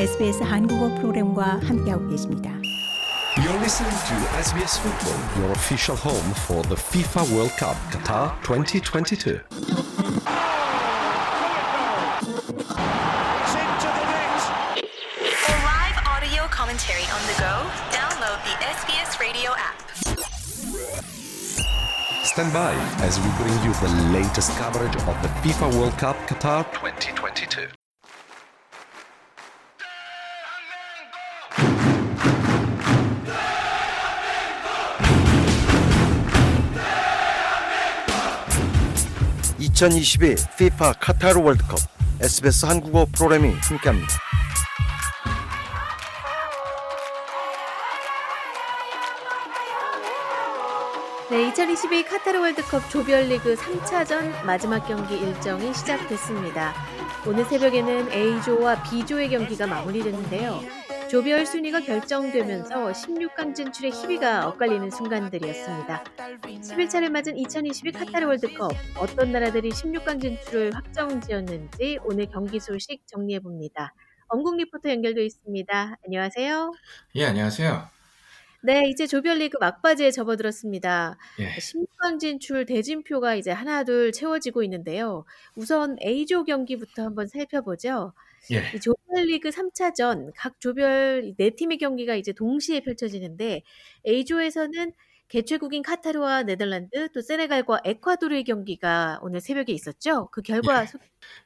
SBS 한국어 프로그램과 함께하고 계십니다. You're listening to SBS Football, your official home for the FIFA World Cup Qatar 2022. For live audio commentary on the go, download the SBS Radio app. Stand by as we bring you the latest coverage of the FIFA World Cup Qatar 2022. (2022) FIFA 카타르 월드컵 SBS 한국어 프로그램이 함께합니다. 네, 2022 카타르 월드컵 조별리그 3차전 마지막 경기 일정이 시작됐습니다. 오늘 새벽에는 A조와 B조의 경기가 마무리됐는데요. 조별 순위가 결정되면서 16강 진출의 희비가 엇갈리는 순간들이었습니다. 11차를 맞은 2022 카타르 월드컵 어떤 나라들이 16강 진출을 확정지었는지 오늘 경기 소식 정리해 봅니다. 엄국 리포터 연결돼 있습니다. 안녕하세요. 예, 안녕하세요. 네, 이제 조별리그 막바지에 접어들었습니다. 예. 16강 진출 대진표가 이제 하나 둘 채워지고 있는데요. 우선 A조 경기부터 한번 살펴보죠. 예. 이 조별리그 3차전 각 조별 네 팀의 경기가 이제 동시에 펼쳐지는데 A조에서는 개최국인 카타르와 네덜란드 또 세네갈과 에콰도르의 경기가 오늘 새벽에 있었죠. 그 결과 소-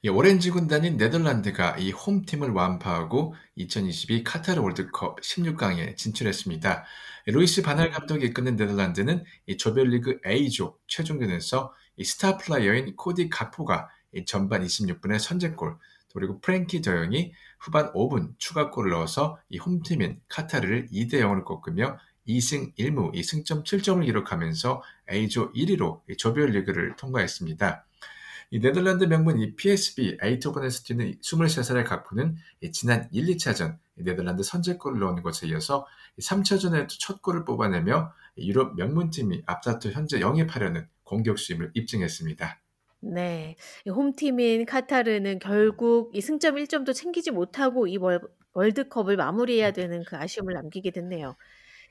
예, 오렌지 군단인 네덜란드가 이 홈팀을 완파하고 2022 카타르 월드컵 16강에 진출했습니다. 루이스 판할 감독이 이끄는 네덜란드는 이 조별리그 A조 최종전에서 이 스타 플레이어인 코디 각포가 이 전반 26분에 선제골, 그리고 프렝키 더용이 후반 5분 추가골을 넣어서 이 홈팀인 카타르를 2대 0으로 꺾으며 2승 1무, 이 승점 7점을 기록하면서 A조 1위로 이 조별리그를 통과했습니다. 이 네덜란드 명문 이 PSV 에이토번에서 뛰는 23살의 가쿠는 이 지난 1, 2차전 네덜란드 선제골을 넣은 것에 이어서 3차전에도 첫 골을 뽑아내며 이 유럽 명문팀이 앞다퉈 현재 영입하려는 공격수임을 입증했습니다. 네, 이 홈팀인 카타르는 결국 이 승점 1 점도 챙기지 못하고 이 월, 월드컵을 마무리해야 되는 그 아쉬움을 남기게 됐네요.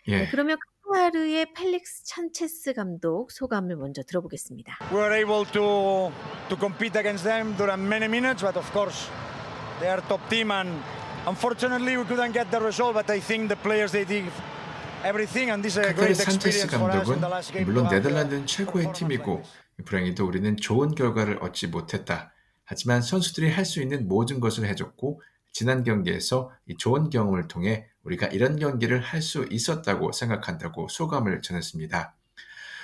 네, 예. 그러면 카타르의 펠릭스 찬체스 감독 소감을 먼저 들어보겠습니다. We were able to to compete against them during many minutes, but of course they are top team and unfortunately we couldn't get the result. But I think the players they did everything and this is a 카타르 great 산체스 감독은. 물론 네덜란드는 최고의 팀이고 불행히도 우리는 좋은 결과를 얻지 못했다. 하지만 선수들이 할 수 있는 모든 것을 해줬고 지난 경기에서 이 좋은 경험을 통해 우리가 이런 경기를 할 수 있었다고 생각한다고 소감을 전했습니다.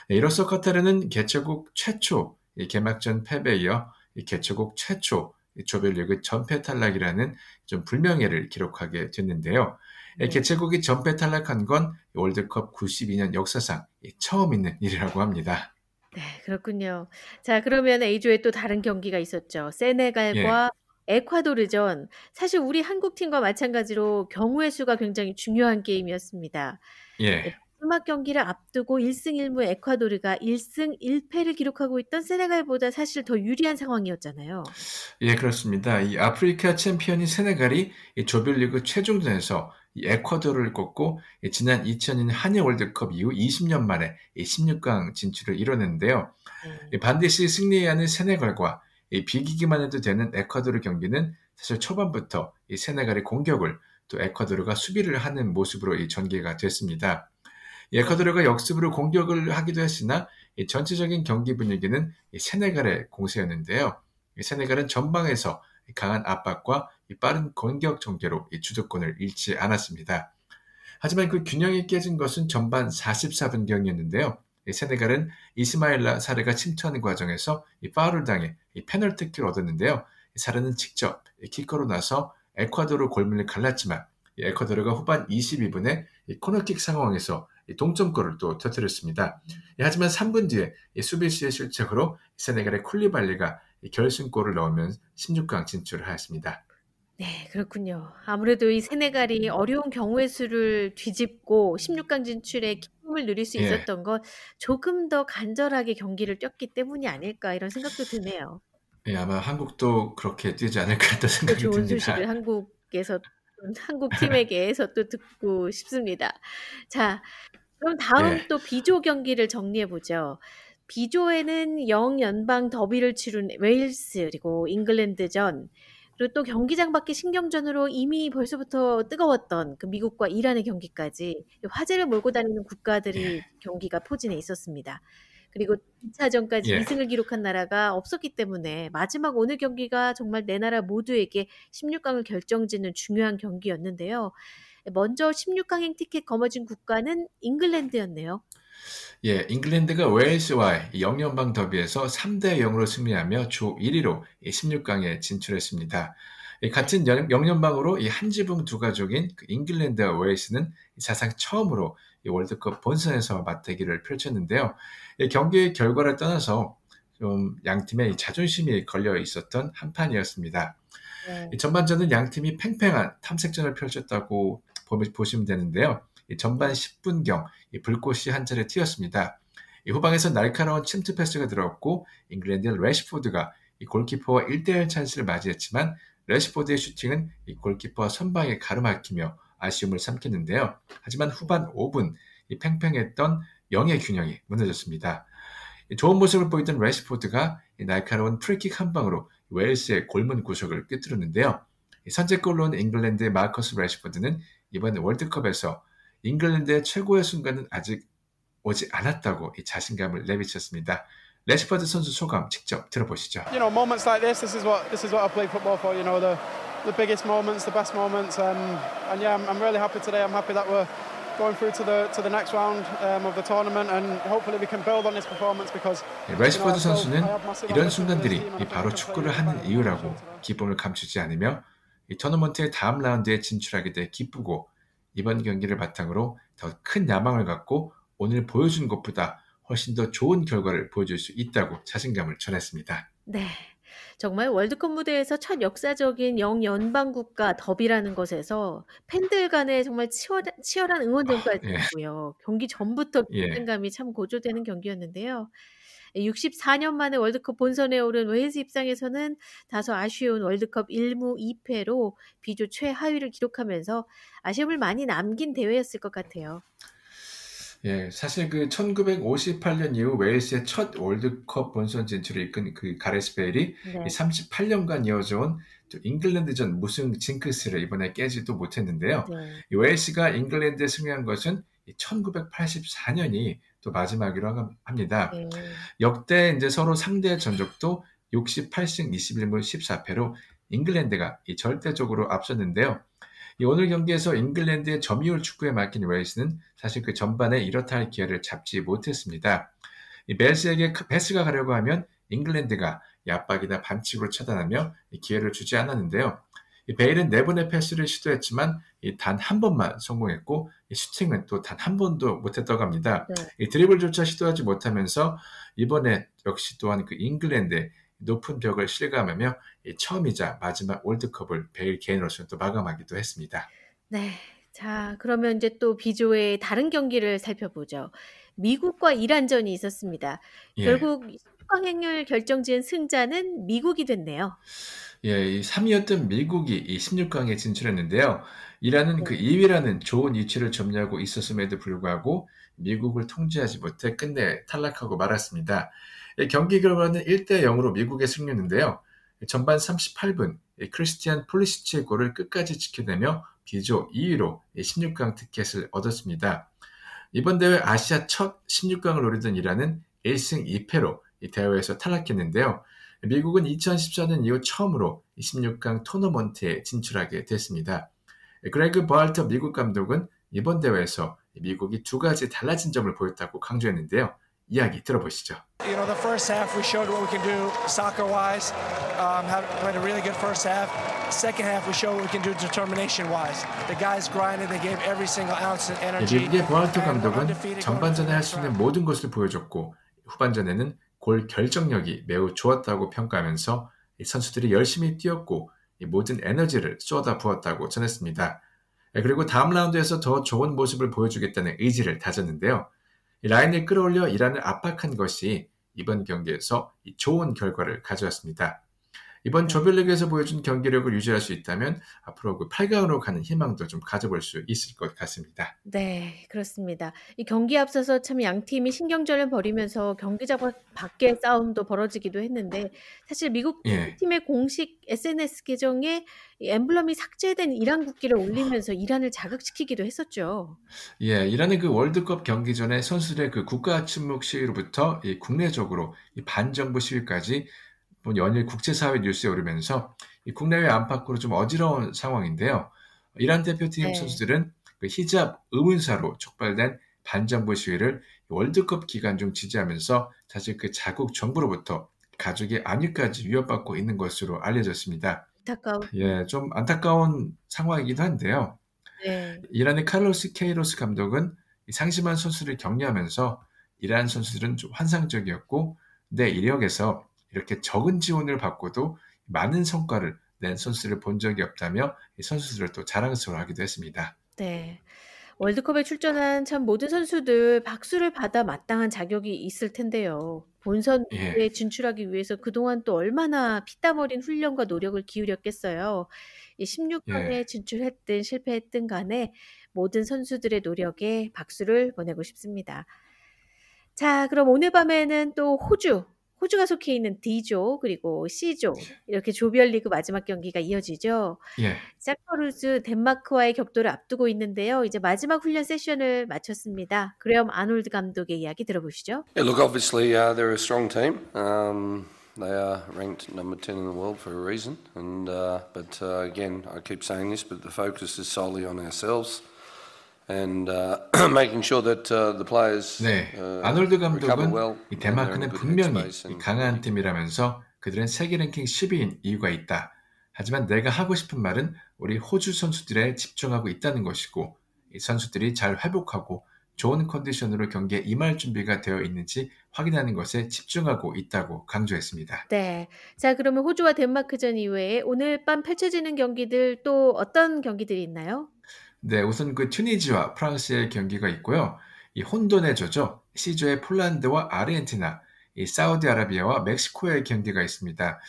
네, 이로써 카타르는 개최국 최초 이 개막전 패배에 이어 이 개최국 최초 이 조별리그 전패 탈락이라는 좀 불명예를 기록하게 됐는데요. 이 개최국이 전패 탈락한 건 월드컵 92년 역사상 이 처음 있는 일이라고 합니다. 네, 그렇군요. 자, 그러면 A조에 또 다른 경기가 있었죠. 세네갈과 에콰도르전. 사실 우리 한국 팀과 마찬가지로 경우의 수가 굉장히 중요한 게임이었습니다. 예. 마지막 경기를 앞두고 1승 1무 에콰도르가 1승 1패를 기록하고 있던 세네갈보다 사실 더 유리한 상황이었잖아요. 예, 그렇습니다. 이 아프리카 챔피언인 세네갈이 이 조별리그 최종전에서 이 에콰도르를 꺾고 이 지난 2002년 한일 월드컵 이후 20년 만에 이 16강 진출을 이뤄냈는데요. 네. 이 반드시 승리해야 하는 세네갈과 이 비기기만 해도 되는 에콰도르 경기는 사실 초반부터 이 세네갈의 공격을 또 에콰도르가 수비를 하는 모습으로 이 전개가 됐습니다. 이 에콰도르가 역습으로 공격을 하기도 했으나 이 전체적인 경기 분위기는 이 세네갈의 공세였는데요. 이 세네갈은 전방에서 이 강한 압박과 이 빠른 공격 전개로 이 주도권을 잃지 않았습니다. 하지만 그 균형이 깨진 것은 전반 44분경이었는데요. 이 세네갈은 이스마일라 사르가 침투하는 과정에서 이 파울을 당해 이 페널티킥을 얻었는데요. 이 사르는 직접 이 키커로 나서 에콰도르 골문을 갈랐지만 이 에콰도르가 후반 22분에 이 코너킥 상황에서 이 동점골을 또 터뜨렸습니다. 예, 하지만 3분 뒤에 이 수비수의 실책으로 세네갈의 쿨리발리가 이 결승골을 넣으면 16강 진출을 하였습니다. 네, 그렇군요. 아무래도 이 세네갈이 어려운 경우의 수를 뒤집고 16강 진출의 기쁨을 누릴 수 예. 있었던 건 조금 더 간절하게 경기를 뛰었기 때문이 아닐까 이런 생각도 드네요. 예, 아마 한국도 그렇게 뛰지 않을까 했던 또 생각이 좋은 듭니다. 소식을 한국에서 한국 팀에게서 또 듣고 싶습니다. 자, 그럼 다음 네. 또 B조 경기를 정리해 보죠. B조에는 영 연방 더비를 치룬 웨일스 그리고 잉글랜드전 그리고 또 경기장 밖의 신경전으로 이미 벌써부터 뜨거웠던 그 미국과 이란의 경기까지 화제를 몰고 다니는 국가들이 예. 경기가 포진해 있었습니다. 그리고 2차전까지 예. 2승을 기록한 나라가 없었기 때문에 마지막 오늘 경기가 정말 네 나라 모두에게 16강을 결정짓는 중요한 경기였는데요. 먼저 16강행 티켓 거머쥔 국가는 잉글랜드였네요. 예, 잉글랜드가 웨일스와의 이 영연방 더비에서 3대 0으로 승리하며 조 1위로 16강에 진출했습니다. 이 같은 영- 영연방으로 이 한 지붕 두 가족인 그 잉글랜드와 웨일스는 사상 처음으로 이 월드컵 본선에서 맞대기를 펼쳤는데요. 이 경기의 결과를 떠나서 좀 양팀의 이 자존심이 걸려 있었던 한 판이었습니다. 네. 이 전반전은 양 팀이 팽팽한 탐색전을 펼쳤다고 보- 보시면 되는데요. 이 전반 10분경 불꽃이 한 차례 튀었습니다. 이 후방에서 날카로운 침투 패스가 들어왔고 잉글랜드의 레시포드가 이 골키퍼와 1대1 찬스를 맞이했지만 래시포드의 슈팅은 이 골키퍼 선방에 가로막히며 아쉬움을 삼켰는데요. 하지만 후반 5분 이 팽팽했던 영의 균형이 무너졌습니다. 이 좋은 모습을 보이던 래시포드가 이 날카로운 프리킥 한 방으로 웨일스의 골문 구석을 꿰뚫었는데요. 이 선제골 넣은 잉글랜드의 마커스 래시포드는 이번 월드컵에서 잉글랜드의 최고의 순간은 아직 오지 않았다고 이 자신감을 내비쳤습니다. 레시퍼드 선수 소감 직접 들어보시죠. you know, moments like this, this is what this is what I play football for. You know, the the biggest moments, the best moments, and and yeah, I'm, I'm really happy today. I'm happy that we're going through to the to the next round um, of the tournament, and hopefully we can build on this performance because 네, 레시퍼드 선수는 이런 순간들이 이 바로 축구를 하는 이유라고 기쁨을 감추지 않으며 이 토너먼트의 다음 라운드에 진출하게 돼 기쁘고 이번 경기를 바탕으로 더 큰 야망을 갖고 오늘 보여준 것보다 훨씬 더 좋은 결과를 보여줄 수 있다고 자신감을 전했습니다. 네. 정말 월드컵 무대에서 첫 역사적인 영연방 국가 더비라는 것에서 팬들 간에 정말 치열한, 치열한 응원전까지 예. 있고요. 경기 전부터 예. 긴장감이 참 고조되는 경기였는데요. 64년 만에 월드컵 본선에 오른 웨일즈 입장에서는 다소 아쉬운 월드컵 1무 2패로 비조 최하위를 기록하면서 아쉬움을 많이 남긴 대회였을 것 같아요. 예, 사실 그 1958년 이후 웨일스의 첫 월드컵 본선 진출을 이끈 그 가레스 베일이 네. 이 38년간 이어져온 또 잉글랜드전 무승 징크스를 이번에 깨지도 못했는데요. 네. 이 웨일스가 잉글랜드에 승리한 것은 1984년이 또 마지막이라고 함- 합니다. 네. 역대 이제 서로 상대 전적도 68승 21무 14패로 잉글랜드가 이 절대적으로 앞섰는데요. 이 오늘 경기에서 잉글랜드의 점유율 축구에 맡긴 웨일스는 사실 그 전반에 이렇다 할 기회를 잡지 못했습니다. 이 베일에게 그 패스가 가려고 하면 잉글랜드가 이 압박이나 반칙으로 차단하며 이 기회를 주지 않았는데요. 이 베일은 네 번의 패스를 시도했지만 단 한 번만 성공했고 이 슈팅은 또 단 한 번도 못했다고 합니다. 네. 이 드리블조차 시도하지 못하면서 이번에 역시 또한 그 잉글랜드의 높은 벽을 실감하며 이 처음이자 마지막 월드컵을 베일 개인으로서 또 마감하기도 했습니다. 네. 자, 그러면 이제 또 비조의 다른 경기를 살펴보죠. 미국과 이란전이 있었습니다. 예. 결국 16강행을 결정지은 승자는 미국이 됐네요. 예, 이 3위였던 미국이 이 16강에 진출했는데요. 이란은 그 2위라는 좋은 위치를 점유하고 있었음에도 불구하고 미국을 통제하지 못해 끝내 탈락하고 말았습니다. 이 경기 결과는 1대 0으로 미국의 승리였는데요. 전반 38분 크리스티안 폴리시치의 골을 끝까지 지켜내며 비조 2위로 16강 티켓을 얻었습니다. 이번 대회 아시아 첫 16강을 노리던 이란은 1승 2패로 이 대회에서 탈락했는데요. 미국은 2014년 이후 처음으로 16강 토너먼트에 진출하게 됐습니다. 그레그 버알터 미국 감독은 이번 대회에서 미국이 두 가지 달라진 점을 보였다고 강조했는데요. 이야기 들어보시죠. You know, the first half we showed what we can do soccer-wise. Um, have, played a really good first half. Second half we showed what we can do determination-wise. The guys grinded. They gave every single ounce of 예, energy. 미국의 we're 감독은 전반전에 할 수 있는 모든 것을 보여줬고 후반전에는 골 결정력이 매우 좋았다고 평가하면서 이 선수들이 열심히 뛰었고 이 모든 에너지를 쏟아 부었다고 전했습니다. 예, 그리고 다음 라운드에서 더 좋은 모습을 보여주겠다는 의지를 다졌는데요. 이 라인을 끌어올려 이란을 압박한 것이 이번 경기에서 이 좋은 결과를 가져왔습니다. 이번 조별리그에서 보여준 경기력을 유지할 수 있다면 앞으로 그 8강으로 가는 희망도 좀 가져볼 수 있을 것 같습니다. 네, 그렇습니다. 이 경기 앞서서 참 양 팀이 신경전을 벌이면서 경기장 밖에 싸움도 벌어지기도 했는데 사실 미국 예. 팀의 공식 SNS 계정에 엠블럼이 삭제된 이란 국기를 올리면서 이란을 자극시키기도 했었죠. 예, 이란의 그 월드컵 경기 전에 선수들의 그 국가 침묵 시위로부터 이 국내적으로 이 반정부 시위까지 뭐 연일 국제사회 뉴스에 오르면서 이 국내외 안팎으로 좀 어지러운 상황인데요. 이란 대표팀 네. 선수들은 그 히잡 의문사로 촉발된 반정부 시위를 월드컵 기간 중 지지하면서 사실 그 자국 정부로부터 가족의 안위까지 위협받고 있는 것으로 알려졌습니다. 안타까운. 예, 좀 안타까운 상황이기도 한데요. 네. 이란의 칼로스 케이로스 감독은 이 상심한 선수를 격려하면서 이란 선수들은 좀 환상적이었고 내 이력에서 이렇게 적은 지원을 받고도 많은 성과를 낸 선수를 본 적이 없다며 이 선수들을 또 자랑스러워하기도 했습니다. 네. 월드컵에 출전한 참 모든 선수들 박수를 받아 마땅한 자격이 있을 텐데요. 본선에 예. 진출하기 위해서 그동안 또 얼마나 피땀 어린 훈련과 노력을 기울였겠어요. 이 16강에 예. 진출했든 실패했든 간에 모든 선수들의 노력에 박수를 보내고 싶습니다. 자, 그럼 오늘 밤에는 또 호주, 호주가 속해 있는 D조 그리고 C조 이렇게 조별리그 마지막 경기가 이어지죠. 예. 삭퍼루즈 덴마크와의 격돌을 앞두고 있는데요. 이제 마지막 훈련 세션을 마쳤습니다. 그레엄 아놀드 감독의 이야기 들어보시죠. Yeah, look, obviously uh, they're a strong team. Um, they are ranked number 10 in the world for a reason. And uh, but uh, again, I keep saying this, but the focus is solely on ourselves and uh, making sure that uh, the players 네, uh, 아놀드 감독은 well. 이 good 분명히 이 강한 팀이라면서 그들은 세계 랭킹 10위인 이유가 있다. 하지만 내가 하고 싶은 말은 우리 호주 선수들에 집중하고 있다는 것이고 이 선수들이 잘 회복하고 좋은 컨디션으로 경기에 임할 준비가 되어 있는지 확인하는 것에 집중하고 있다고 강조했습니다. 네. 자, 그러면 호주와 덴마크전 이외에 오늘 밤 펼쳐지는 경기들 또 어떤 경기들이 있나요? 네, 우선 그 튜니지와 프랑스의 경기가 있고요. 이 혼돈의 조죠. C조의 폴란드와 아르헨티나, 이 사우디아라비아와 멕시코의 경기가 있습니다.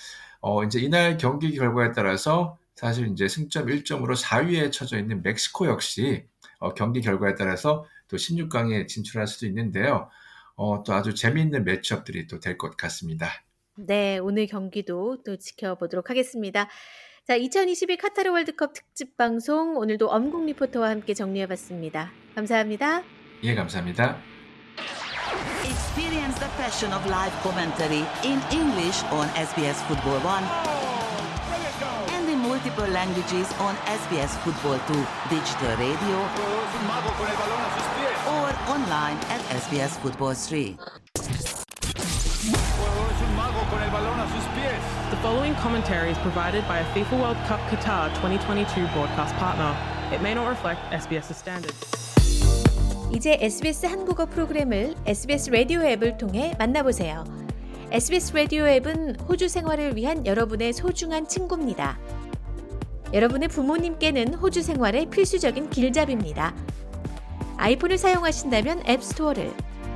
어, 이제 이날 경기 결과에 따라서 사실 이제 승점 1점으로 4위에 처져 있는 멕시코 역시 어, 경기 결과에 따라서 또 16강에 진출할 수도 있는데요. 어, 또 아주 재미있는 매치업들이 또 될 것 같습니다. 네, 오늘 경기도 또 지켜보도록 하겠습니다. 자, 2022 카타르 월드컵 특집 방송 오늘도 엄국 리포터와 함께 정리해봤습니다. 감사합니다. 예, 감사합니다. Experience the passion of live commentary in English on SBS Football 1 and in multiple languages on SBS Football 2 digital radio or online at SBS Football 3. Following commentary is provided by a FIFA World Cup Qatar 2022 broadcast partner. It may not reflect SBS's standards. 이제 SBS 한국어 프로그램을 SBS 라디오 앱을 통해 만나보세요. SBS 라디오 앱은 호주 생활을 위한 여러분의 소중한 친구입니다. 여러분의 부모님께는 호주 생활의 필수적인 길잡이입니다. 아이폰을 사용하신다면 앱스토어를,